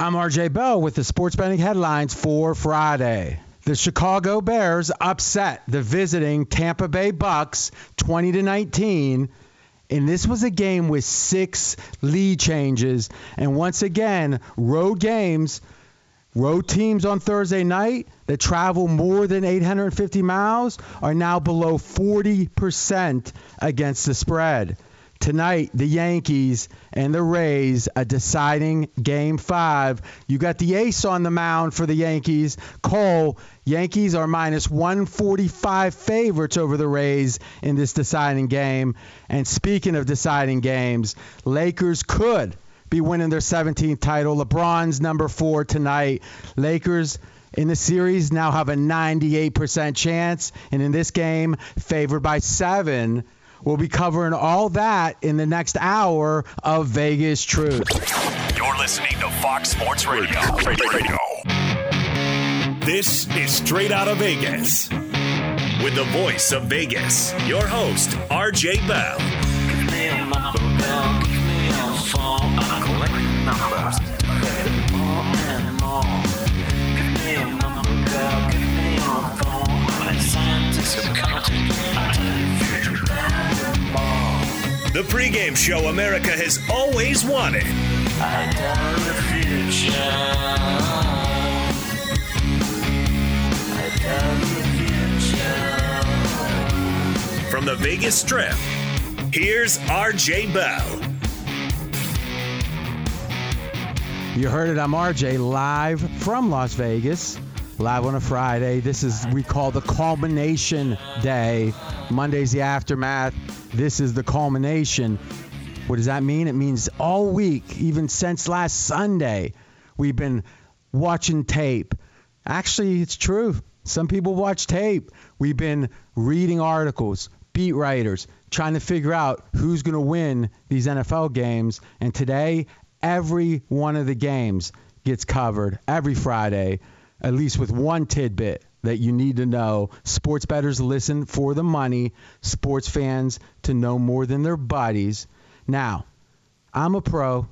I'm RJ Bell with the sports betting headlines for Friday. The Chicago Bears upset the visiting Tampa Bay Bucks 20 to 19 and this was a game with six lead changes and once again road games road teams on Thursday night that travel more than 850 miles are now below 40% against the spread tonight, the Yankees and the Rays, a deciding game five. You got the ace on the mound for the Yankees. Cole, Yankees are minus 145 favorites over the Rays in this deciding game. And speaking of deciding games, Lakers could be winning their 17th title. LeBron's number four tonight. Lakers in the series now have a 98% chance, and in this game, favored by seven. We'll be covering all that in the next hour of Vegas Truth. You're listening to Fox Sports Radio. Radio. This is Straight Out of Vegas. With the voice of Vegas, your host, RJ Bell. Pregame show America has always wanted. I the future. I the future. From the Vegas Strip, here's RJ Bell. You heard it. I'm RJ live from Las Vegas, live on a Friday. This is we call the culmination day. Monday's the aftermath. This is the culmination. What does that mean? It means all week, even since last Sunday, we've been watching tape. Actually, it's true. Some people watch tape. We've been reading articles, beat writers, trying to figure out who's going to win these NFL games. And today, every one of the games gets covered every Friday, at least with one tidbit that you need to know. Sports bettors listen for the money, sports fans to know more than their bodies. Now, I'm a pro,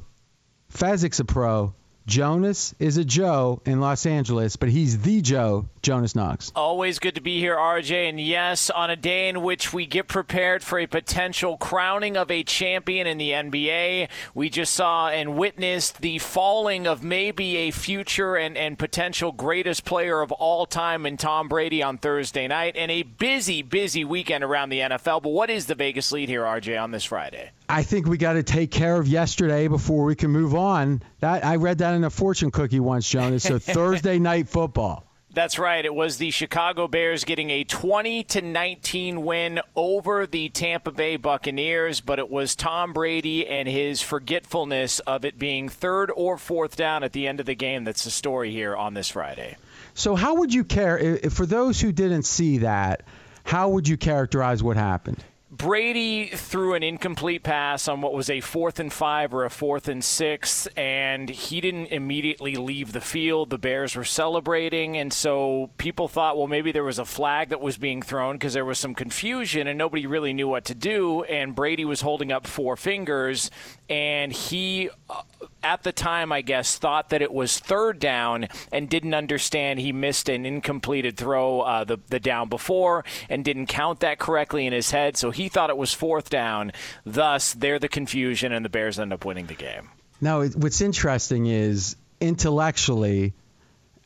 Fezzik's a pro, Jonas is a Joe in Los Angeles, but he's the Joe, Jonas Knox. Always good to be here, RJ. And yes, on a day in which we get prepared for a potential crowning of a champion in the NBA, we just saw and witnessed the falling of maybe a future and, and potential greatest player of all time in Tom Brady on Thursday night, and a busy, busy weekend around the NFL. But what is the Vegas lead here, RJ, on this Friday? I think we got to take care of yesterday before we can move on. That I read that in a fortune cookie once, Jonas. So Thursday night football. That's right. It was the Chicago Bears getting a 20 to 19 win over the Tampa Bay Buccaneers, but it was Tom Brady and his forgetfulness of it being third or fourth down at the end of the game that's the story here on this Friday. So how would you care for those who didn't see that? How would you characterize what happened? Brady threw an incomplete pass on what was a fourth and five or a fourth and six, and he didn't immediately leave the field. The Bears were celebrating, and so people thought, well, maybe there was a flag that was being thrown because there was some confusion and nobody really knew what to do. And Brady was holding up four fingers, and he, uh, at the time, I guess, thought that it was third down and didn't understand he missed an incompleted throw uh, the, the down before and didn't count that correctly in his head. So he thought it was fourth down. Thus, they're the confusion, and the Bears end up winning the game. Now, what's interesting is intellectually,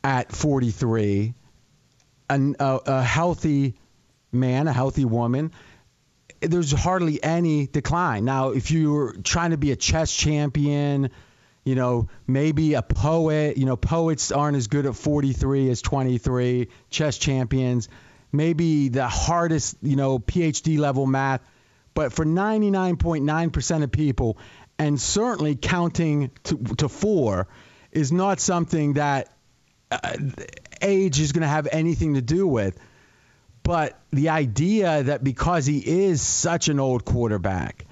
at 43, a, a healthy man, a healthy woman, there's hardly any decline. Now, if you're trying to be a chess champion, you know, maybe a poet, you know, poets aren't as good at 43 as 23, chess champions maybe the hardest, you know, PhD level math, but for 99.9% of people, and certainly counting to, to four, is not something that uh, age is going to have anything to do with. But the idea that because he is such an old quarterback,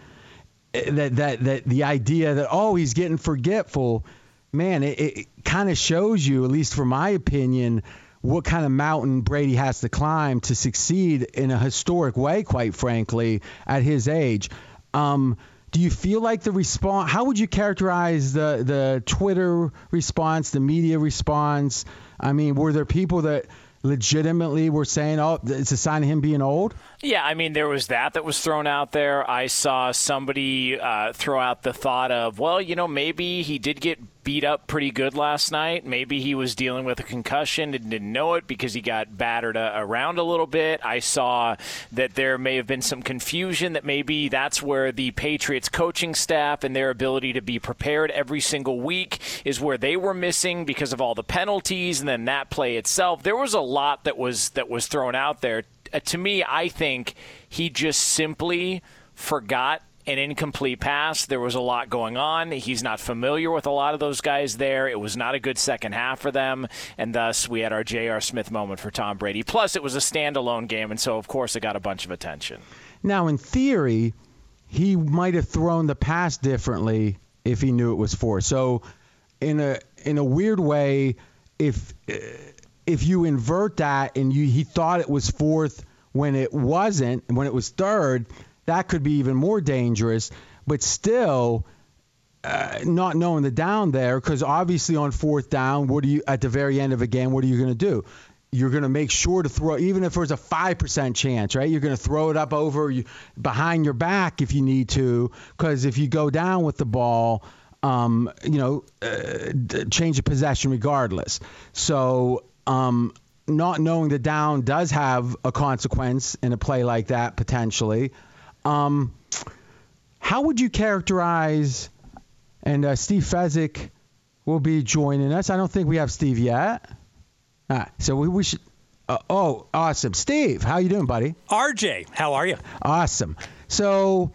eh, that that that the idea that oh he's getting forgetful, man, it, it kind of shows you, at least from my opinion, what kind of mountain Brady has to climb to succeed in a historic way, quite frankly, at his age. Um, do you feel like the response? How would you characterize the the Twitter response, the media response? I mean, were there people that legitimately were saying, "Oh, it's a sign of him being old"? Yeah, I mean, there was that that was thrown out there. I saw somebody uh, throw out the thought of, well, you know, maybe he did get beat up pretty good last night. Maybe he was dealing with a concussion and didn't know it because he got battered uh, around a little bit. I saw that there may have been some confusion that maybe that's where the Patriots coaching staff and their ability to be prepared every single week is where they were missing because of all the penalties and then that play itself. There was a lot that was that was thrown out there uh, to me, I think he just simply forgot an incomplete pass. There was a lot going on. He's not familiar with a lot of those guys there. It was not a good second half for them, and thus we had our J.R. Smith moment for Tom Brady. Plus, it was a standalone game, and so of course it got a bunch of attention. Now, in theory, he might have thrown the pass differently if he knew it was four. So, in a in a weird way, if if you invert that and you he thought it was fourth when it wasn't, when it was third, that could be even more dangerous. But still, uh, not knowing the down there, because obviously on fourth down, what do you at the very end of a game? What are you going to do? You're going to make sure to throw, even if there's a five percent chance, right? You're going to throw it up over you, behind your back if you need to, because if you go down with the ball, um, you know, uh, change of possession regardless. So um, not knowing the down does have a consequence in a play like that potentially. Um, how would you characterize? And uh, Steve Fezzik will be joining us. I don't think we have Steve yet. so we, we should. Uh, oh, awesome, Steve. How you doing, buddy? RJ, how are you? Awesome. So,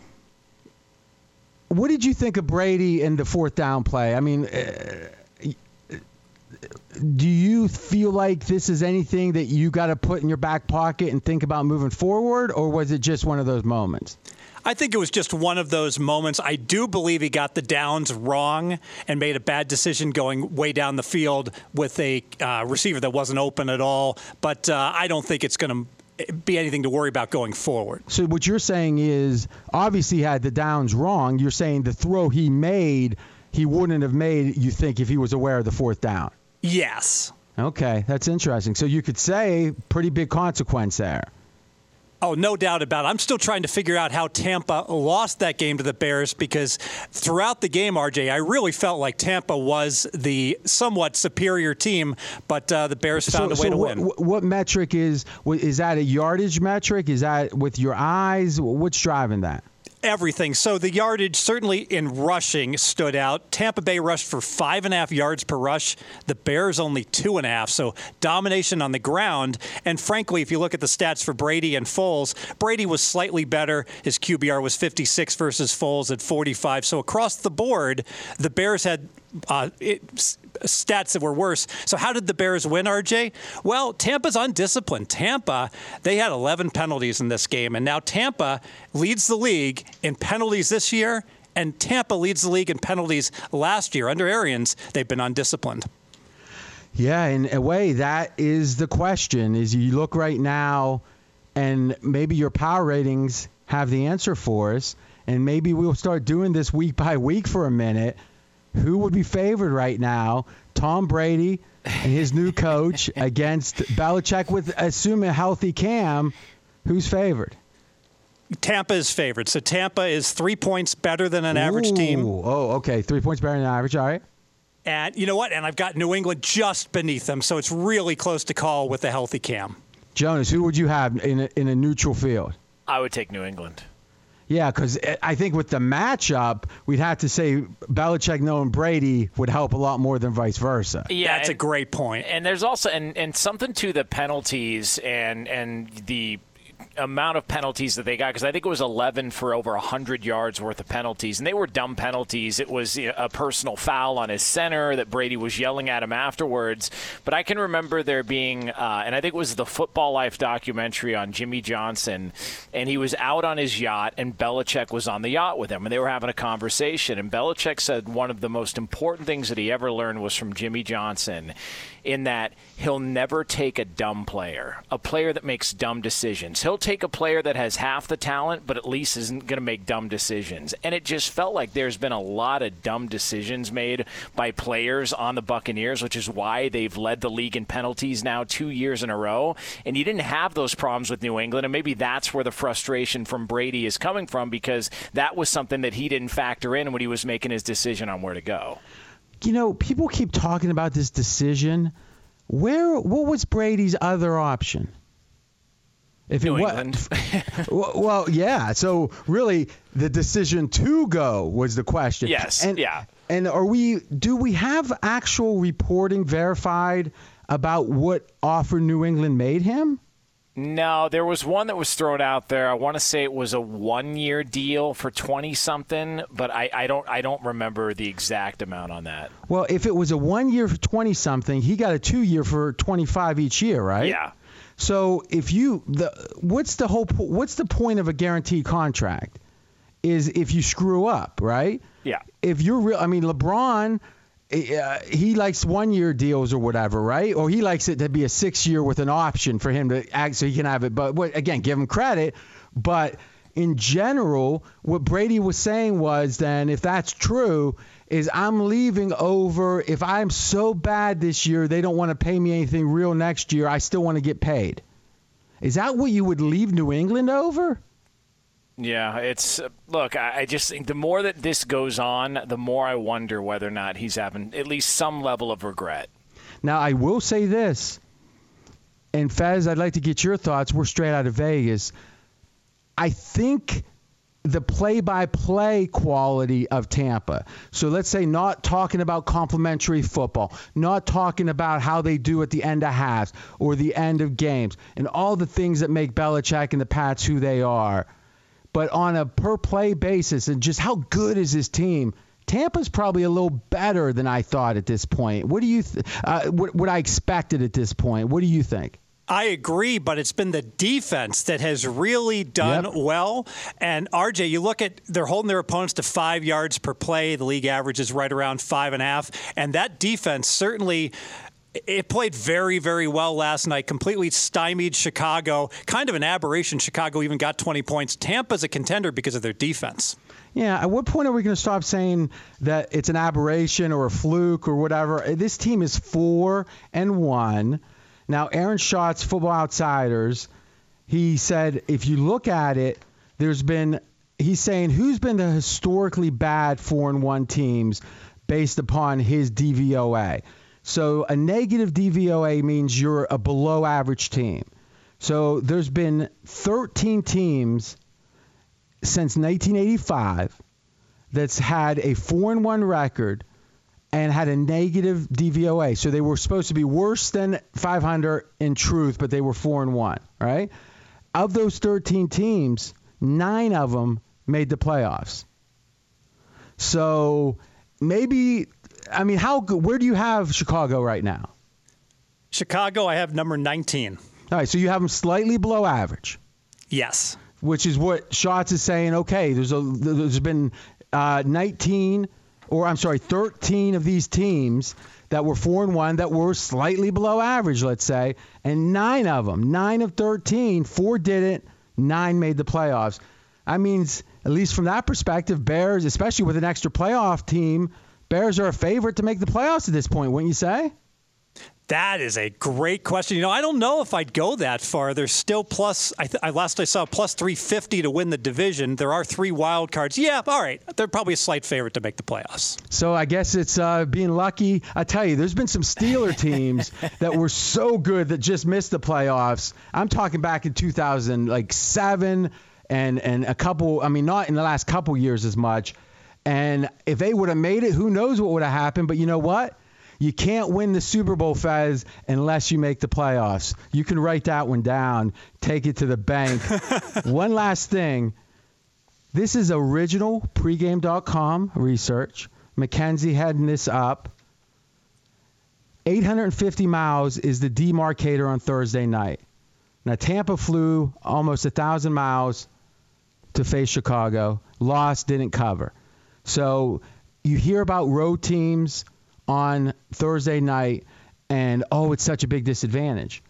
what did you think of Brady in the fourth down play? I mean. Uh, do you feel like this is anything that you got to put in your back pocket and think about moving forward, or was it just one of those moments? I think it was just one of those moments. I do believe he got the downs wrong and made a bad decision going way down the field with a uh, receiver that wasn't open at all. But uh, I don't think it's going to be anything to worry about going forward. So what you're saying is obviously he had the downs wrong. You're saying the throw he made, he wouldn't have made. You think if he was aware of the fourth down. Yes. Okay, that's interesting. So you could say pretty big consequence there. Oh, no doubt about it. I'm still trying to figure out how Tampa lost that game to the Bears because throughout the game, RJ, I really felt like Tampa was the somewhat superior team, but uh, the Bears found so, a way so to what, win. What metric is is that a yardage metric? Is that with your eyes? What's driving that? Everything. So the yardage, certainly in rushing, stood out. Tampa Bay rushed for five and a half yards per rush. The Bears only two and a half. So domination on the ground. And frankly, if you look at the stats for Brady and Foles, Brady was slightly better. His QBR was 56 versus Foles at 45. So across the board, the Bears had uh, it, stats that were worse. So how did the Bears win, RJ? Well, Tampa's undisciplined. Tampa, they had 11 penalties in this game, and now Tampa leads the league in penalties this year, and Tampa leads the league in penalties last year. Under Arians, they've been undisciplined. Yeah, in a way, that is the question. Is you look right now, and maybe your power ratings have the answer for us, and maybe we'll start doing this week by week for a minute who would be favored right now? Tom Brady and his new coach against Belichick with assume a healthy Cam. Who's favored? Tampa is favored. So Tampa is three points better than an average team. Oh, okay. Three points better than average. All right. And you know what? And I've got New England just beneath them, so it's really close to call with a healthy Cam. Jonas, who would you have in a, in a neutral field? I would take New England. Yeah, because I think with the matchup, we'd have to say Belichick knowing Brady would help a lot more than vice versa. Yeah, that's and, a great point. And there's also and, and something to the penalties and and the amount of penalties that they got because I think it was 11 for over 100 yards worth of penalties, and they were dumb penalties. It was a personal foul on his center that Brady was yelling at him afterwards. But I can remember there being, uh, and I think it was the Football Life documentary on Jimmy Johnson, and he was out on his yacht, and Belichick was on the yacht with him, and they were having a conversation. And Belichick said one of the most important things that he ever learned was from Jimmy Johnson in that he'll never take a dumb player, a player that makes dumb decisions. He'll take a player that has half the talent, but at least isn't going to make dumb decisions. And it just felt like there's been a lot of dumb decisions made by players on the Buccaneers, which is why they've led the league in penalties now two years in a row. And you didn't have those problems with New England, and maybe that's where the frustration from Brady is coming from because that was something that he didn't factor in when he was making his decision on where to go. You know, people keep talking about this decision. Where what was Brady's other option? If New it was, well, yeah. So really, the decision to go was the question. Yes. And, yeah. And are we? Do we have actual reporting verified about what offer New England made him? No, there was one that was thrown out there. I want to say it was a one-year deal for twenty something, but I, I don't I don't remember the exact amount on that. Well, if it was a one-year for twenty something, he got a two-year for twenty-five each year, right? Yeah. So if you the what's the whole what's the point of a guaranteed contract? Is if you screw up, right? Yeah. If you're real, I mean LeBron uh, he likes one year deals or whatever, right? Or he likes it to be a six year with an option for him to act so he can have it. But what, again, give him credit. But in general, what Brady was saying was then, if that's true, is I'm leaving over. If I'm so bad this year, they don't want to pay me anything real next year. I still want to get paid. Is that what you would leave New England over? Yeah, it's look. I just think the more that this goes on, the more I wonder whether or not he's having at least some level of regret. Now, I will say this, and Fez, I'd like to get your thoughts. We're straight out of Vegas. I think the play-by-play quality of Tampa. So let's say not talking about complimentary football, not talking about how they do at the end of halves or the end of games, and all the things that make Belichick and the Pats who they are but on a per play basis and just how good is this team? Tampa's probably a little better than I thought at this point. What do you, th- uh, what, what I expected at this point? What do you think? I agree, but it's been the defense that has really done yep. well. And RJ, you look at they're holding their opponents to five yards per play. The league average is right around five and a half, and that defense certainly it played very, very well last night. Completely stymied Chicago. Kind of an aberration. Chicago even got 20 points. Tampa's a contender because of their defense. Yeah. At what point are we going to stop saying that it's an aberration or a fluke or whatever? This team is four and one. Now, Aaron Schatz, Football Outsiders, he said if you look at it, there's been he's saying who's been the historically bad four and one teams based upon his DVOA. So a negative DVOA means you're a below average team. So there's been 13 teams since 1985 that's had a 4 and 1 record and had a negative DVOA. So they were supposed to be worse than 500 in truth, but they were 4 and 1, right? Of those 13 teams, 9 of them made the playoffs. So maybe I mean, how where do you have Chicago right now? Chicago, I have number 19. All right, so you have them slightly below average. Yes. Which is what Schatz is saying. Okay, there's a there's been uh, 19 or I'm sorry, 13 of these teams that were four and one that were slightly below average, let's say, and nine of them, nine of 13, four didn't, nine made the playoffs. That means, at least from that perspective, Bears, especially with an extra playoff team, Bears are a favorite to make the playoffs at this point, wouldn't you say? That is a great question. You know, I don't know if I'd go that far. There's still plus. I, th- I last I saw plus 350 to win the division. There are three wild cards. Yeah, all right. They're probably a slight favorite to make the playoffs. So I guess it's uh, being lucky. I tell you, there's been some Steeler teams that were so good that just missed the playoffs. I'm talking back in 2000, like seven, and and a couple. I mean, not in the last couple years as much. And if they would have made it, who knows what would have happened? But you know what? You can't win the Super Bowl, Fez, unless you make the playoffs. You can write that one down, take it to the bank. one last thing. This is original pregame.com research. Mackenzie heading this up. 850 miles is the demarcator on Thursday night. Now, Tampa flew almost 1,000 miles to face Chicago, lost, didn't cover. So you hear about road teams on Thursday night, and oh, it's such a big disadvantage.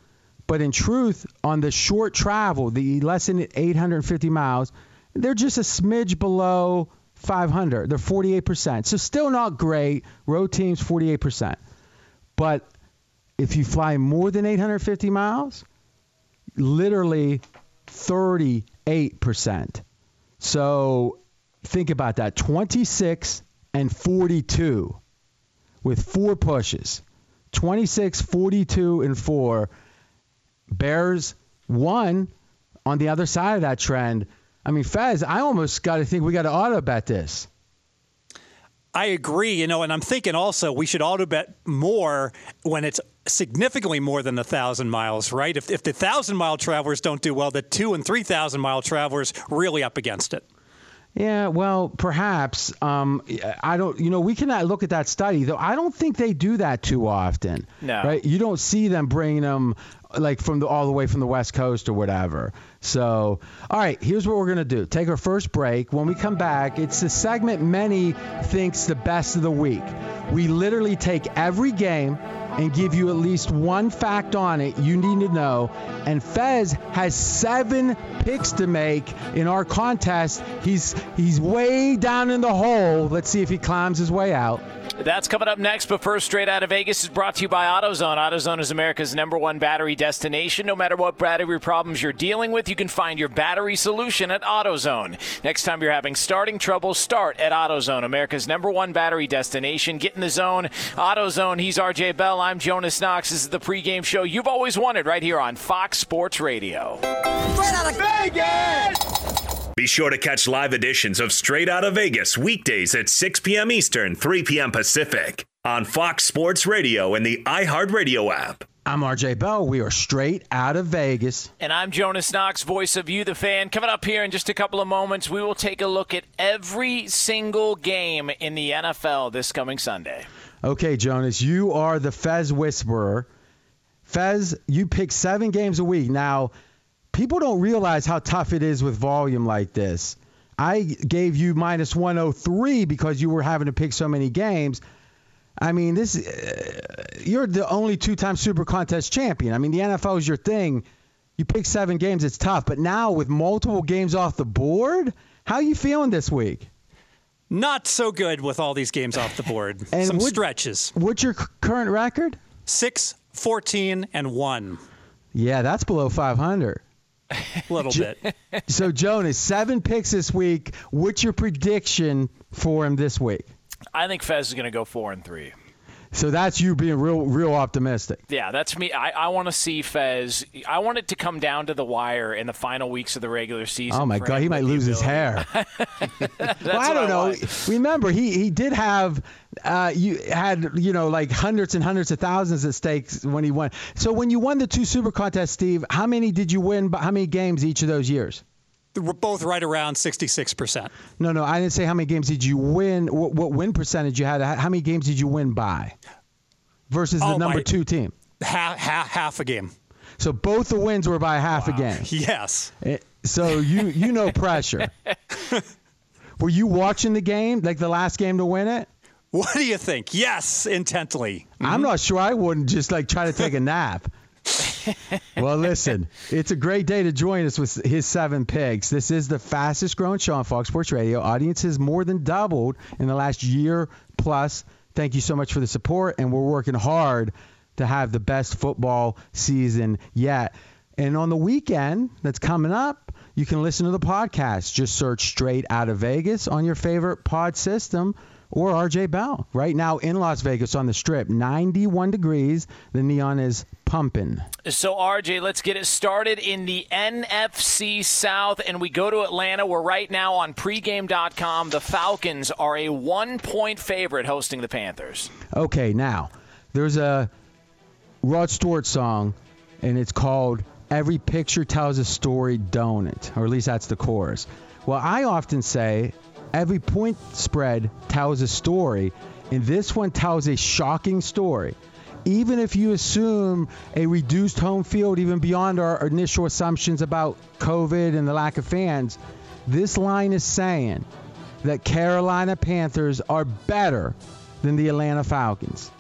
But in truth, on the short travel, the less than 850 miles, they're just a smidge below 500. They're 48%. So still not great. Road teams 48%. But if you fly more than 850 miles, literally 38%. So think about that 26 and 42 with four pushes 26, 42, and four. Bears won on the other side of that trend. I mean, Fez, I almost got to think we got to auto bet this. I agree, you know, and I'm thinking also we should auto bet more when it's significantly more than a thousand miles, right? If, if the thousand mile travelers don't do well, the two and three thousand mile travelers really up against it. Yeah, well, perhaps. Um, I don't. You know, we cannot look at that study though. I don't think they do that too often. No. Right? You don't see them bringing them like from the all the way from the West Coast or whatever. So, all right, here's what we're gonna do. Take our first break. When we come back, it's the segment many thinks the best of the week. We literally take every game and give you at least one fact on it you need to know. And Fez has seven picks to make in our contest. He's he's way down in the hole. Let's see if he climbs his way out. That's coming up next, but first, straight out of Vegas is brought to you by AutoZone. AutoZone is America's number one battery destination. No matter what battery problems you're dealing with, you can find your battery solution at AutoZone. Next time you're having starting trouble, start at AutoZone, America's number one battery destination. Get in the zone. AutoZone, he's RJ Bell. I'm Jonas Knox. This is the pregame show you've always wanted right here on Fox Sports Radio. Straight out of Vegas! Be sure to catch live editions of Straight Out of Vegas weekdays at 6 p.m. Eastern, 3 p.m. Pacific on Fox Sports Radio and the iHeartRadio app. I'm RJ Bell. We are straight out of Vegas. And I'm Jonas Knox, voice of You, the fan. Coming up here in just a couple of moments, we will take a look at every single game in the NFL this coming Sunday. Okay, Jonas, you are the Fez whisperer. Fez, you pick seven games a week. Now, people don't realize how tough it is with volume like this. I gave you minus 103 because you were having to pick so many games. I mean, this uh, you're the only two-time Super Contest champion. I mean, the NFL is your thing. You pick seven games, it's tough. But now with multiple games off the board, how are you feeling this week? Not so good with all these games off the board. And Some what- stretches. What's your c- current record? 6, 14, and 1. Yeah, that's below 500. A little bit. So Jonas, seven picks this week. What's your prediction for him this week? I think Fez is going to go four and three. So that's you being real, real optimistic. Yeah, that's me. I, I want to see Fez. I want it to come down to the wire in the final weeks of the regular season. Oh my God, he might the lose his hair. Well, I don't know. Remember, he he did have uh, you had you know like hundreds and hundreds of thousands at stake when he won. So when you won the two super contests, Steve, how many did you win? How many games each of those years? We're both right around 66%. No, no, I didn't say how many games did you win. What, what win percentage you had? How many games did you win by? Versus the Oh, number two team. Half, half, half a game. So both the wins were by half a game. Yes. Eh, So you you know pressure. Were you watching the game, like the last game to win it? What do you think? Yes, intently. I'm not sure I wouldn't just like try to take a nap. well, listen, it's a great day to join us with his seven picks. This is the fastest growing show on Fox Sports Radio. Audience has more than doubled in the last year plus. Thank you so much for the support, and we're working hard to have the best football season yet. And on the weekend that's coming up, you can listen to the podcast. Just search Straight Out of Vegas on your favorite pod system or RJ Bell. Right now in Las Vegas on the strip, 91 degrees. The neon is pumping. So, RJ, let's get it started in the NFC South, and we go to Atlanta. We're right now on pregame.com. The Falcons are a one point favorite hosting the Panthers. Okay, now there's a Rod Stewart song, and it's called "Every Picture Tells a Story," don't it? Or at least that's the chorus. Well, I often say every point spread tells a story, and this one tells a shocking story. Even if you assume a reduced home field, even beyond our initial assumptions about COVID and the lack of fans, this line is saying that Carolina Panthers are better than the Atlanta Falcons.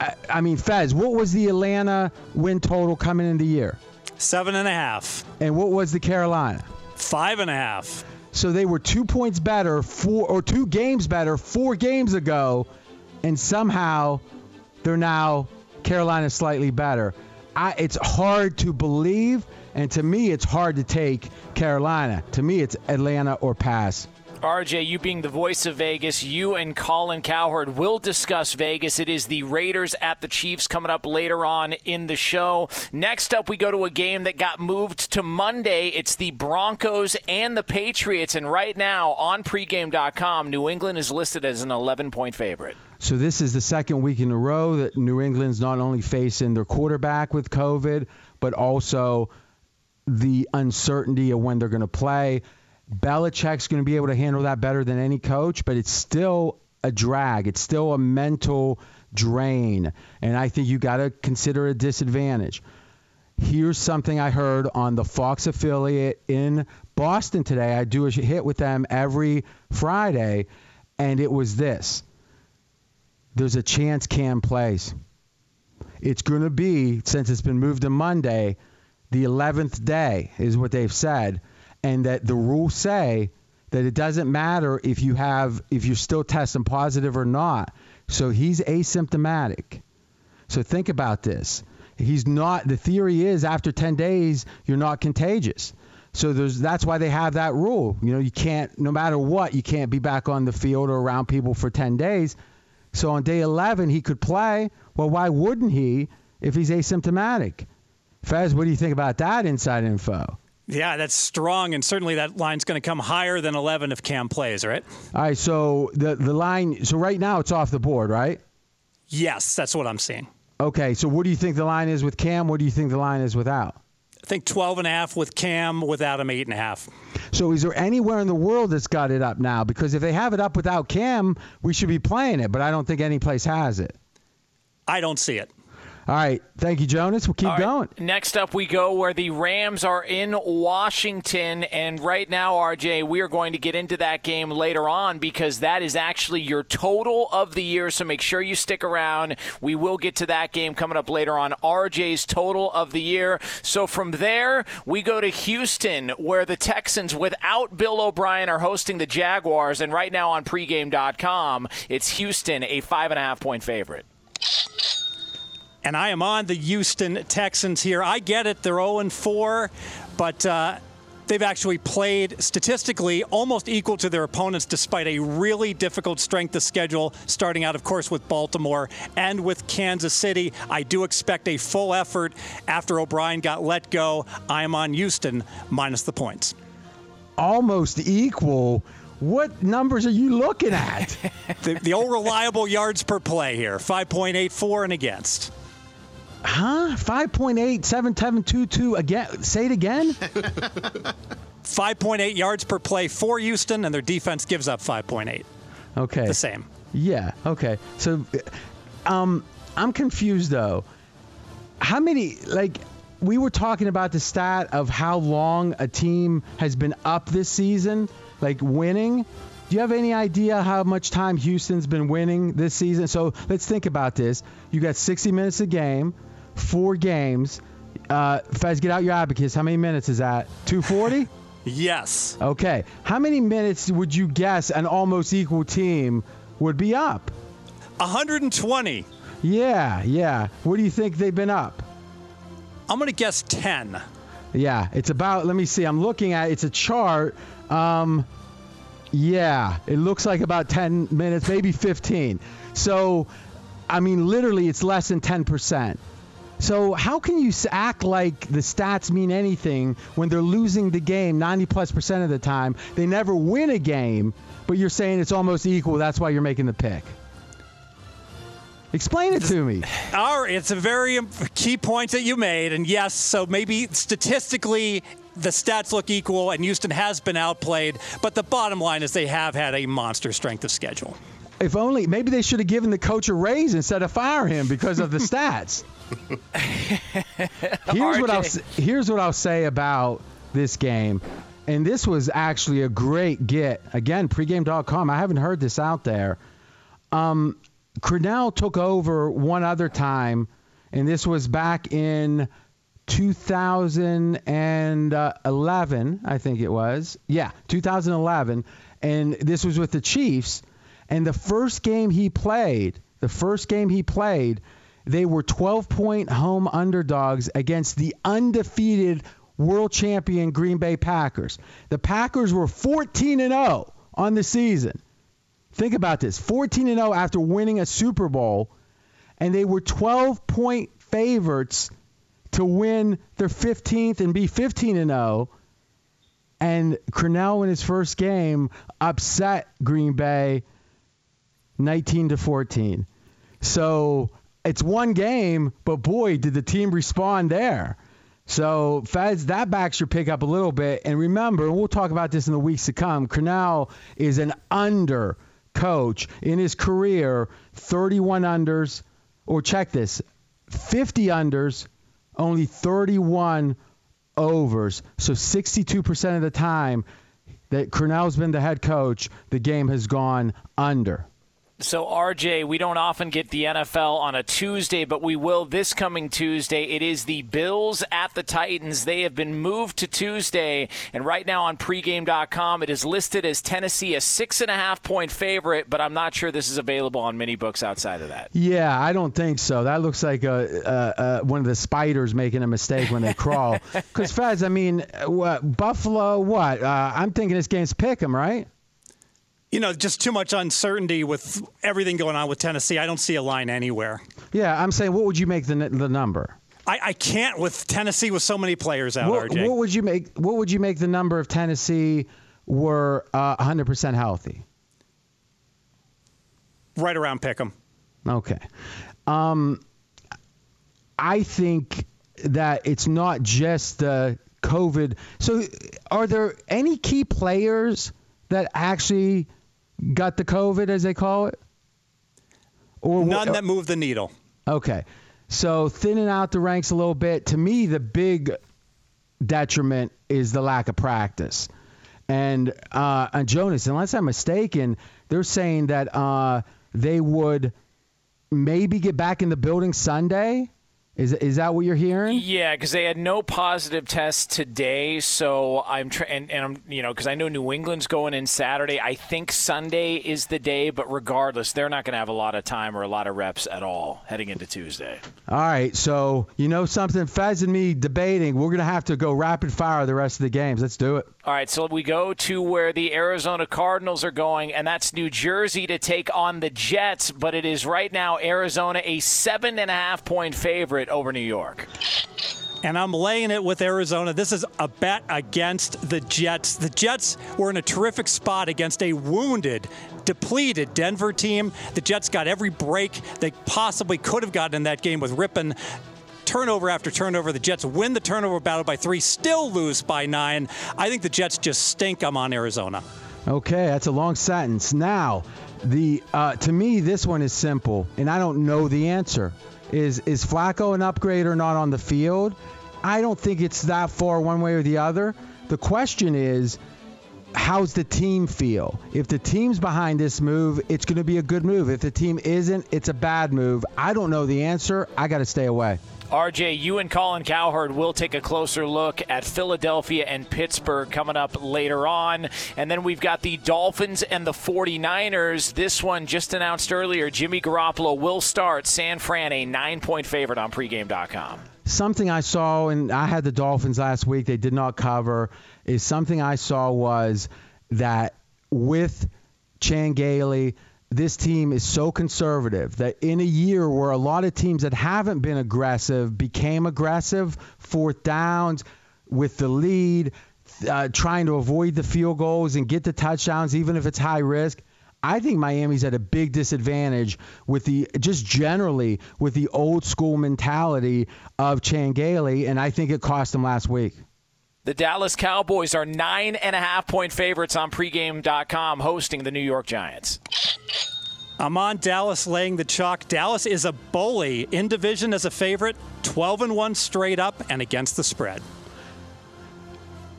I, I mean, Fez, what was the Atlanta win total coming in the year? Seven and a half. And what was the Carolina? Five and a half. So they were two points better, four or two games better four games ago, and somehow they're now Carolina slightly better. I, it's hard to believe, and to me, it's hard to take Carolina. To me, it's Atlanta or pass. RJ, you being the voice of Vegas, you and Colin Cowherd will discuss Vegas. It is the Raiders at the Chiefs coming up later on in the show. Next up, we go to a game that got moved to Monday. It's the Broncos and the Patriots. And right now on pregame.com, New England is listed as an 11 point favorite. So this is the second week in a row that New England's not only facing their quarterback with COVID, but also the uncertainty of when they're going to play. Belichick's going to be able to handle that better than any coach, but it's still a drag. It's still a mental drain. And I think you got to consider a disadvantage. Here's something I heard on the Fox affiliate in Boston today. I do a hit with them every Friday, and it was this there's a chance Cam plays. It's going to be, since it's been moved to Monday, the 11th day, is what they've said and that the rules say that it doesn't matter if you have if you're still testing positive or not. So he's asymptomatic. So think about this. He's not the theory is after 10 days you're not contagious. So there's that's why they have that rule. You know, you can't no matter what, you can't be back on the field or around people for 10 days. So on day 11 he could play. Well, why wouldn't he if he's asymptomatic? Fez, what do you think about that inside info? Yeah, that's strong, and certainly that line's going to come higher than 11 if Cam plays, right? All right, so the the line, so right now it's off the board, right? Yes, that's what I'm seeing. Okay, so what do you think the line is with Cam? What do you think the line is without? I think 12 and a half with Cam, without him, eight and a half. So is there anywhere in the world that's got it up now? Because if they have it up without Cam, we should be playing it, but I don't think any place has it. I don't see it. All right. Thank you, Jonas. We'll keep going. Next up, we go where the Rams are in Washington. And right now, RJ, we are going to get into that game later on because that is actually your total of the year. So make sure you stick around. We will get to that game coming up later on. RJ's total of the year. So from there, we go to Houston, where the Texans, without Bill O'Brien, are hosting the Jaguars. And right now on pregame.com, it's Houston, a five and a half point favorite and I am on the Houston Texans here. I get it, they're 0 4, but uh, they've actually played statistically almost equal to their opponents despite a really difficult strength of schedule, starting out, of course, with Baltimore and with Kansas City. I do expect a full effort after O'Brien got let go. I am on Houston minus the points. Almost equal. What numbers are you looking at? the, the old reliable yards per play here 5.84 and against. Huh? 5.8, again. Say it again. 5.8 yards per play for Houston, and their defense gives up 5.8. Okay. The same. Yeah. Okay. So, um, I'm confused though. How many like we were talking about the stat of how long a team has been up this season, like winning. Do you have any idea how much time Houston's been winning this season? So let's think about this. You got 60 minutes a game four games. Uh, Fez, get out your abacus. How many minutes is that? 240? yes. Okay. How many minutes would you guess an almost equal team would be up? 120. Yeah, yeah. What do you think they've been up? I'm going to guess 10. Yeah, it's about, let me see, I'm looking at, it's a chart. Um, yeah, it looks like about 10 minutes, maybe 15. So, I mean, literally, it's less than 10%. So how can you act like the stats mean anything when they're losing the game 90 plus percent of the time? They never win a game, but you're saying it's almost equal. That's why you're making the pick. Explain it to me. All right, it's a very key point that you made, and yes, so maybe statistically the stats look equal, and Houston has been outplayed, but the bottom line is they have had a monster strength of schedule. If only maybe they should have given the coach a raise instead of fire him because of the stats. Here's what I'll here's what I'll say about this game, and this was actually a great get. Again, pregame.com. I haven't heard this out there. Um, Crennel took over one other time, and this was back in 2011, I think it was. Yeah, 2011. And this was with the Chiefs. And the first game he played, the first game he played, they were 12 point home underdogs against the undefeated world champion Green Bay Packers. The Packers were 14 and 0 on the season. Think about this 14 and 0 after winning a Super Bowl, and they were 12 point favorites to win their 15th and be 15 and 0. And Crennel in his first game upset Green Bay 19 to 14. So it's one game, but boy, did the team respond there. So Fez, that backs your pick up a little bit. And remember, and we'll talk about this in the weeks to come. Crennel is an under coach in his career, 31 unders, or check this, 50 unders, only 31 overs. So 62% of the time that Crennel's been the head coach, the game has gone under. So, RJ, we don't often get the NFL on a Tuesday, but we will this coming Tuesday. It is the Bills at the Titans. They have been moved to Tuesday, and right now on pregame.com, it is listed as Tennessee a six and a half point favorite, but I'm not sure this is available on many books outside of that. Yeah, I don't think so. That looks like a, a, a one of the spiders making a mistake when they crawl. Because, Fez, I mean, what, Buffalo, what? Uh, I'm thinking this game's pick 'em, right? You know, just too much uncertainty with everything going on with Tennessee. I don't see a line anywhere. Yeah, I'm saying, what would you make the the number? I, I can't with Tennessee with so many players out. What, what would you make? What would you make the number if Tennessee were uh, 100% healthy? Right around Pick'em. Okay. Um, I think that it's not just the COVID. So, are there any key players that actually got the COVID, as they call it? Or none that moved the needle. Okay, so thinning out the ranks a little bit. To me, the big detriment is the lack of practice. And uh, and Jonas, unless I'm mistaken, they're saying that uh, they would maybe get back in the building Sunday. Is is that what you're hearing? Yeah, because they had no positive tests today. So I'm trying, and, and, I'm you know because I know New England's going in Saturday. I think Sunday is the day, but regardless, they're not going to have a lot of time or a lot of reps at all heading into Tuesday. All right, so you know something, Fez and me debating. We're going to have to go rapid fire the rest of the games. Let's do it. All right, so we go to where the Arizona Cardinals are going, and that's New Jersey to take on the Jets. But it is right now Arizona a seven and a half point favorite over New York. And I'm laying it with Arizona. This is a bet against the Jets. The Jets were in a terrific spot against a wounded, depleted Denver team. The Jets got every break they possibly could have gotten in that game with Rypien turnover after turnover. The Jets win the turnover battle by three, still lose by nine. I think the Jets just stink. I'm on Arizona. Okay, that's a long sentence. Now, the uh, to me, this one is simple, and I don't know the answer. Is is Flacco an upgrade or not on the field? I don't think it's that far one way or the other. The question is, how's the team feel? If the team's behind this move, it's going to be a good move. If the team isn't, it's a bad move. I don't know the answer. I got to stay away. RJ, you and Colin Cowherd will take a closer look at Philadelphia and Pittsburgh coming up later on. And then we've got the Dolphins and the 49ers. This one just announced earlier Jimmy Garoppolo will start San Fran, a nine point favorite on pregame.com. Something I saw, and I had the Dolphins last week, they did not cover, is something I saw was that with Chan Gailey, this team is so conservative that in a year where a lot of teams that haven't been aggressive became aggressive, fourth downs with the lead, uh, trying to avoid the field goals and get the touchdowns, even if it's high risk. I think Miami's at a big disadvantage with the just generally with the old school mentality of Chan Gailey, and I think it cost them last week. The Dallas Cowboys are nine and a half point favorites on pregame.com hosting the New York Giants. I'm on Dallas laying the chalk. Dallas is a bully in division as a favorite, 12 and 1 straight up and against the spread.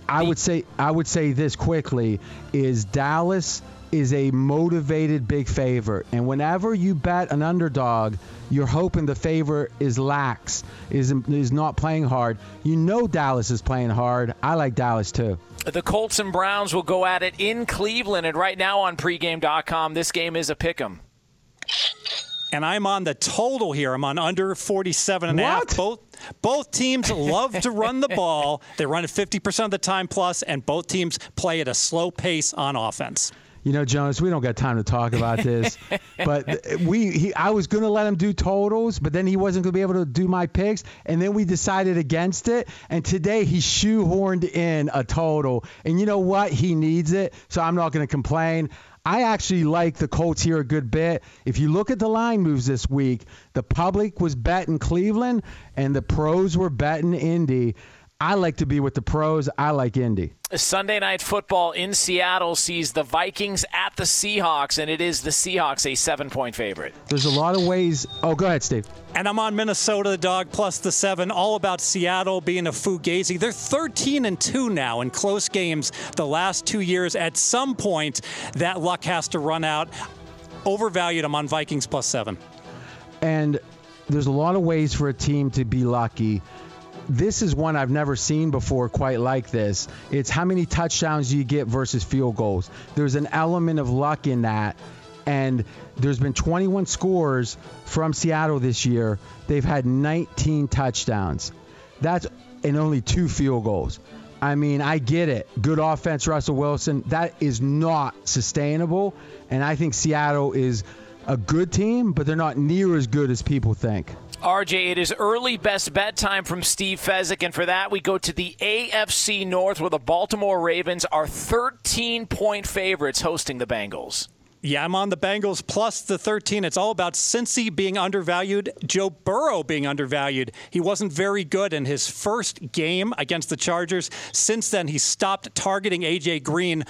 I would say I would say this quickly is Dallas is a motivated big favorite. And whenever you bet an underdog, you're hoping the favorite is lax, is, is not playing hard. You know Dallas is playing hard. I like Dallas too. The Colts and Browns will go at it in Cleveland. And right now on pregame.com, this game is a pick 'em. And I'm on the total here. I'm on under 47 and a half. Both both teams love to run the ball. They run it 50% of the time plus, and both teams play at a slow pace on offense. You know, Jonas, we don't got time to talk about this, but we he, I was going to let him do totals, but then he wasn't going to be able to do my picks, and then we decided against it. And today he shoehorned in a total, and you know what? He needs it, so I'm not going to complain. I actually like the Colts here a good bit. If you look at the line moves this week, the public was betting Cleveland and the pros were betting Indy. I like to be with the pros. I like Indy. Sunday night football in Seattle sees the Vikings at the Seahawks, and it is the Seahawks a seven point favorite. There's a lot of ways. Oh, go ahead, Steve. And I'm on Minnesota, the dog, plus the seven, all about Seattle being a fugazi. They're 13 and 2 now in close games the last two years. At some point, that luck has to run out. Overvalued, I'm on Vikings plus seven. And there's a lot of ways for a team to be lucky. This is one I've never seen before quite like this. It's how many touchdowns do you get versus field goals. There's an element of luck in that. And there's been 21 scores from Seattle this year. They've had 19 touchdowns. That's and only two field goals. I mean, I get it. Good offense, Russell Wilson. That is not sustainable. And I think Seattle is a good team, but they're not near as good as people think. RJ, it is early best bet time from Steve Fezzik, and for that we go to the AFC North, where the Baltimore Ravens are 13 point favorites hosting the Bengals. Yeah, I'm on the Bengals plus the 13. It's all about Cincy being undervalued, Joe Burrow being undervalued. He wasn't very good in his first game against the Chargers. Since then, he stopped targeting A.J. Green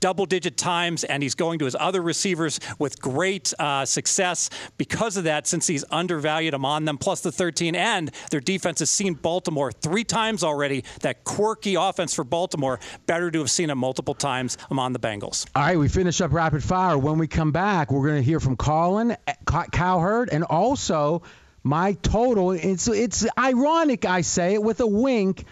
double digit times, and he's going to his other receivers with great uh, success. Because of that, since he's undervalued, I'm on them, plus the 13. And their defense has seen Baltimore three times already. That quirky offense for Baltimore, better to have seen it multiple times. I'm on the Bengals. All right, we finish up rapid fire. When we come back, we're going to hear from Colin Cowherd and also my total. It's it's ironic I say it with a wink.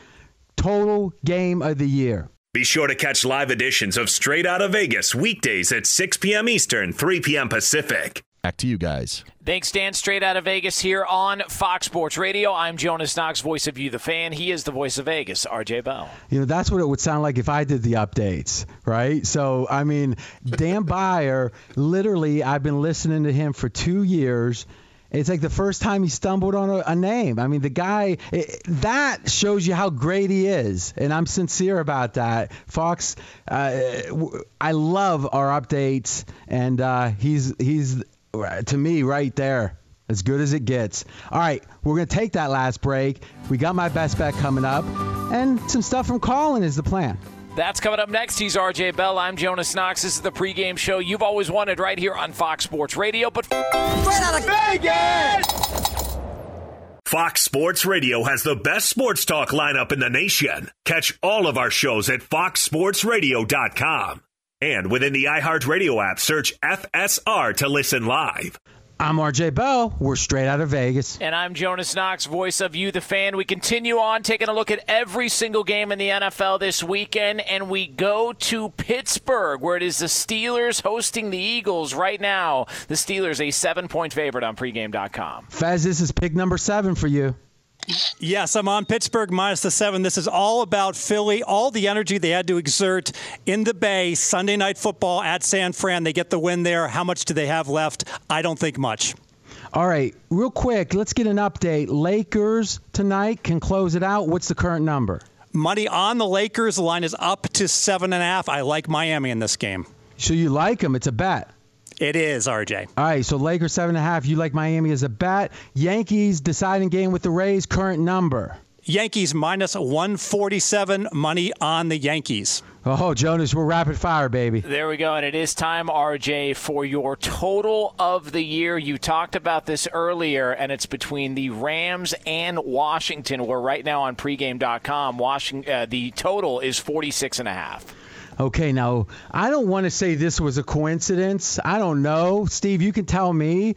Total game of the year. Be sure to catch live editions of Straight Out of Vegas weekdays at 6 p.m. Eastern, 3 p.m. Pacific. Back to you guys. Thanks, Dan. Straight out of Vegas here on Fox Sports Radio. I'm Jonas Knox, voice of you, the fan. He is the voice of Vegas, RJ Bell. You know, that's what it would sound like if I did the updates, right? So, I mean, Dan Beyer, literally, I've been listening to him for two years. It's like the first time he stumbled on a, a name. I mean, the guy, it, that shows you how great he is. And I'm sincere about that. Fox, uh, I love our updates. And uh, he's, he's, to me, right there. As good as it gets. All right, we're to take that last break. We got my best bet coming up, and some stuff from Colin is the plan. That's coming up next. He's RJ Bell. I'm Jonas Knox. This is the pregame show you've always wanted right here on Fox Sports Radio. But straight out of Vegas! Fox Sports Radio has the best sports talk lineup in the nation. Catch all of our shows at foxsportsradio.com. And within the iHeartRadio app, search FSR to listen live. I'm RJ Bell. We're straight out of Vegas. And I'm Jonas Knox, voice of you, the fan. We continue on taking a look at every single game in the NFL this weekend, and we go to Pittsburgh, where it is the Steelers hosting the Eagles right now. The Steelers, a seven point favorite on pregame.com. Fez, this is pick number seven for you. Yes, I'm on Pittsburgh minus the seven. This is all about Philly, all the energy they had to exert in the Bay, Sunday night football at San Fran. They get the win there. How much do they have left? I don't think much. All right, real quick, let's get an update. Lakers tonight can close it out. What's the current number? Money on the Lakers. The line is up to seven and a half. I like Miami in this game. So you like them? It's a bet. It is, RJ. All right, so Lakers seven and a half. You like Miami as a bet. Yankees deciding game with the Rays. Current number. Yankees minus 147. Money on the Yankees. Oh, Jonas, we're rapid fire, baby. There we go. And it is time, RJ, for your total of the year. You talked about this earlier, and it's between the Rams and Washington. We're right now on pregame.com. Washington, uh, the total is 46 and a half. Okay, now I don't want to say this was a coincidence. I don't know. Steve, you can tell me.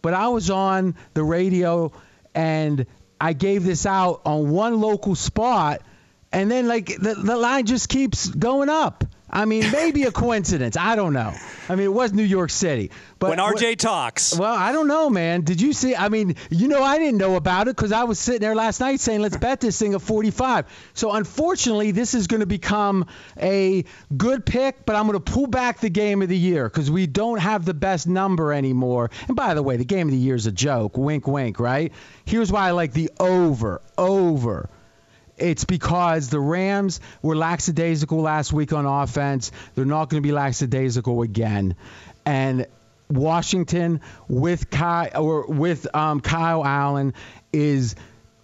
But I was on the radio and I gave this out on one local spot, and then like the, the line just keeps going up. I mean, maybe a coincidence. I don't know. I mean, it was New York City. But when RJ talks. Well, I don't know, man. Did you see? I mean, you know, I didn't know about it because I was sitting there last night saying, let's bet this thing at 45. So, unfortunately, this is going to become a good pick, but I'm going to pull back the game of the year because we don't have the best number anymore. And by the way, the game of the year is a joke. Wink, wink, right? Here's why I like the over, over. It's because the Rams were lackadaisical last week on offense. They're not going to be lackadaisical again. And Washington with Kyle or with um, Kyle Allen is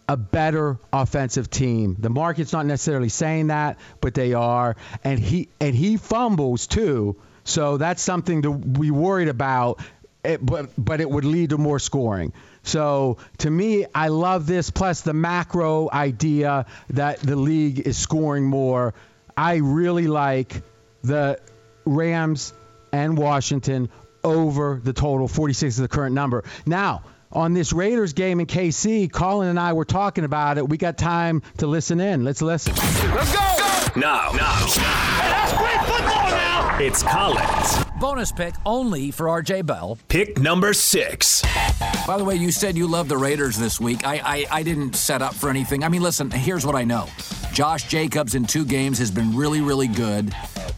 a better offensive team. The market's not necessarily saying that, but they are. And he and he fumbles too. So that's something to be worried about. It, but but it would lead to more scoring. So to me, I love this. Plus the macro idea that the league is scoring more. I really like the Rams and Washington over the total. 46 is the current number. Now, on this Raiders game in KC, Colin and I were talking about it. We got time to listen in. Let's listen. Let's go! Now, now. Hey, that's great football now! It's Colin's. Bonus pick only for RJ Bell. Pick number six. By the way, you said you love the Raiders this week. I, I, I didn't set up for anything. I mean, listen, here's what I know Josh Jacobs in two games has been really, really good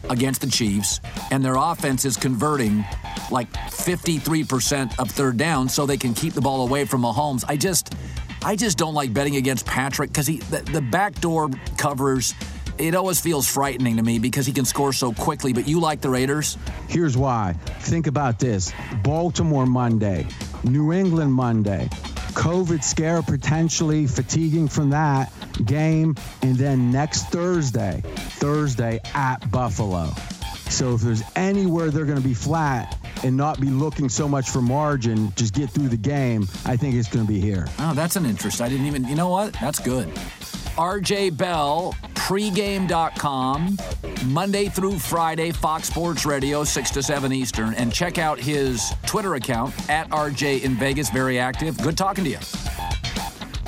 against the Chiefs, and their offense is converting like 53% of third down so they can keep the ball away from Mahomes. I just I just don't like betting against Patrick because he the, the backdoor covers it always feels frightening to me because he can score so quickly. But you like the Raiders? Here's why. Think about this Baltimore Monday, New England Monday, COVID scare potentially fatiguing from that game, and then next Thursday, Thursday at Buffalo. So if there's anywhere they're going to be flat and not be looking so much for margin, just get through the game, I think it's going to be here. Oh, that's an interest. I didn't even, you know what? That's good. RJ Bell, pregame.com, Monday through Friday, Fox Sports Radio, 6 to 7 Eastern. And check out his Twitter account, at RJ in Vegas, very active. Good talking to you.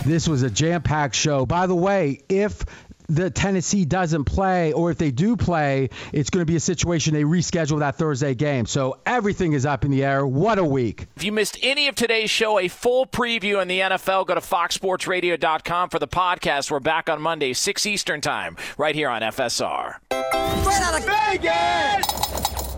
This was a jam packed show. By the way, if the Tennessee doesn't play, or if they do play, it's going to be a situation they reschedule that Thursday game. So everything is up in the air. What a week. If you missed any of today's show, a full preview in the NFL, go to foxsportsradio.com for the podcast. We're back on Monday, 6 Eastern Time, right here on FSR. Straight out of Vegas!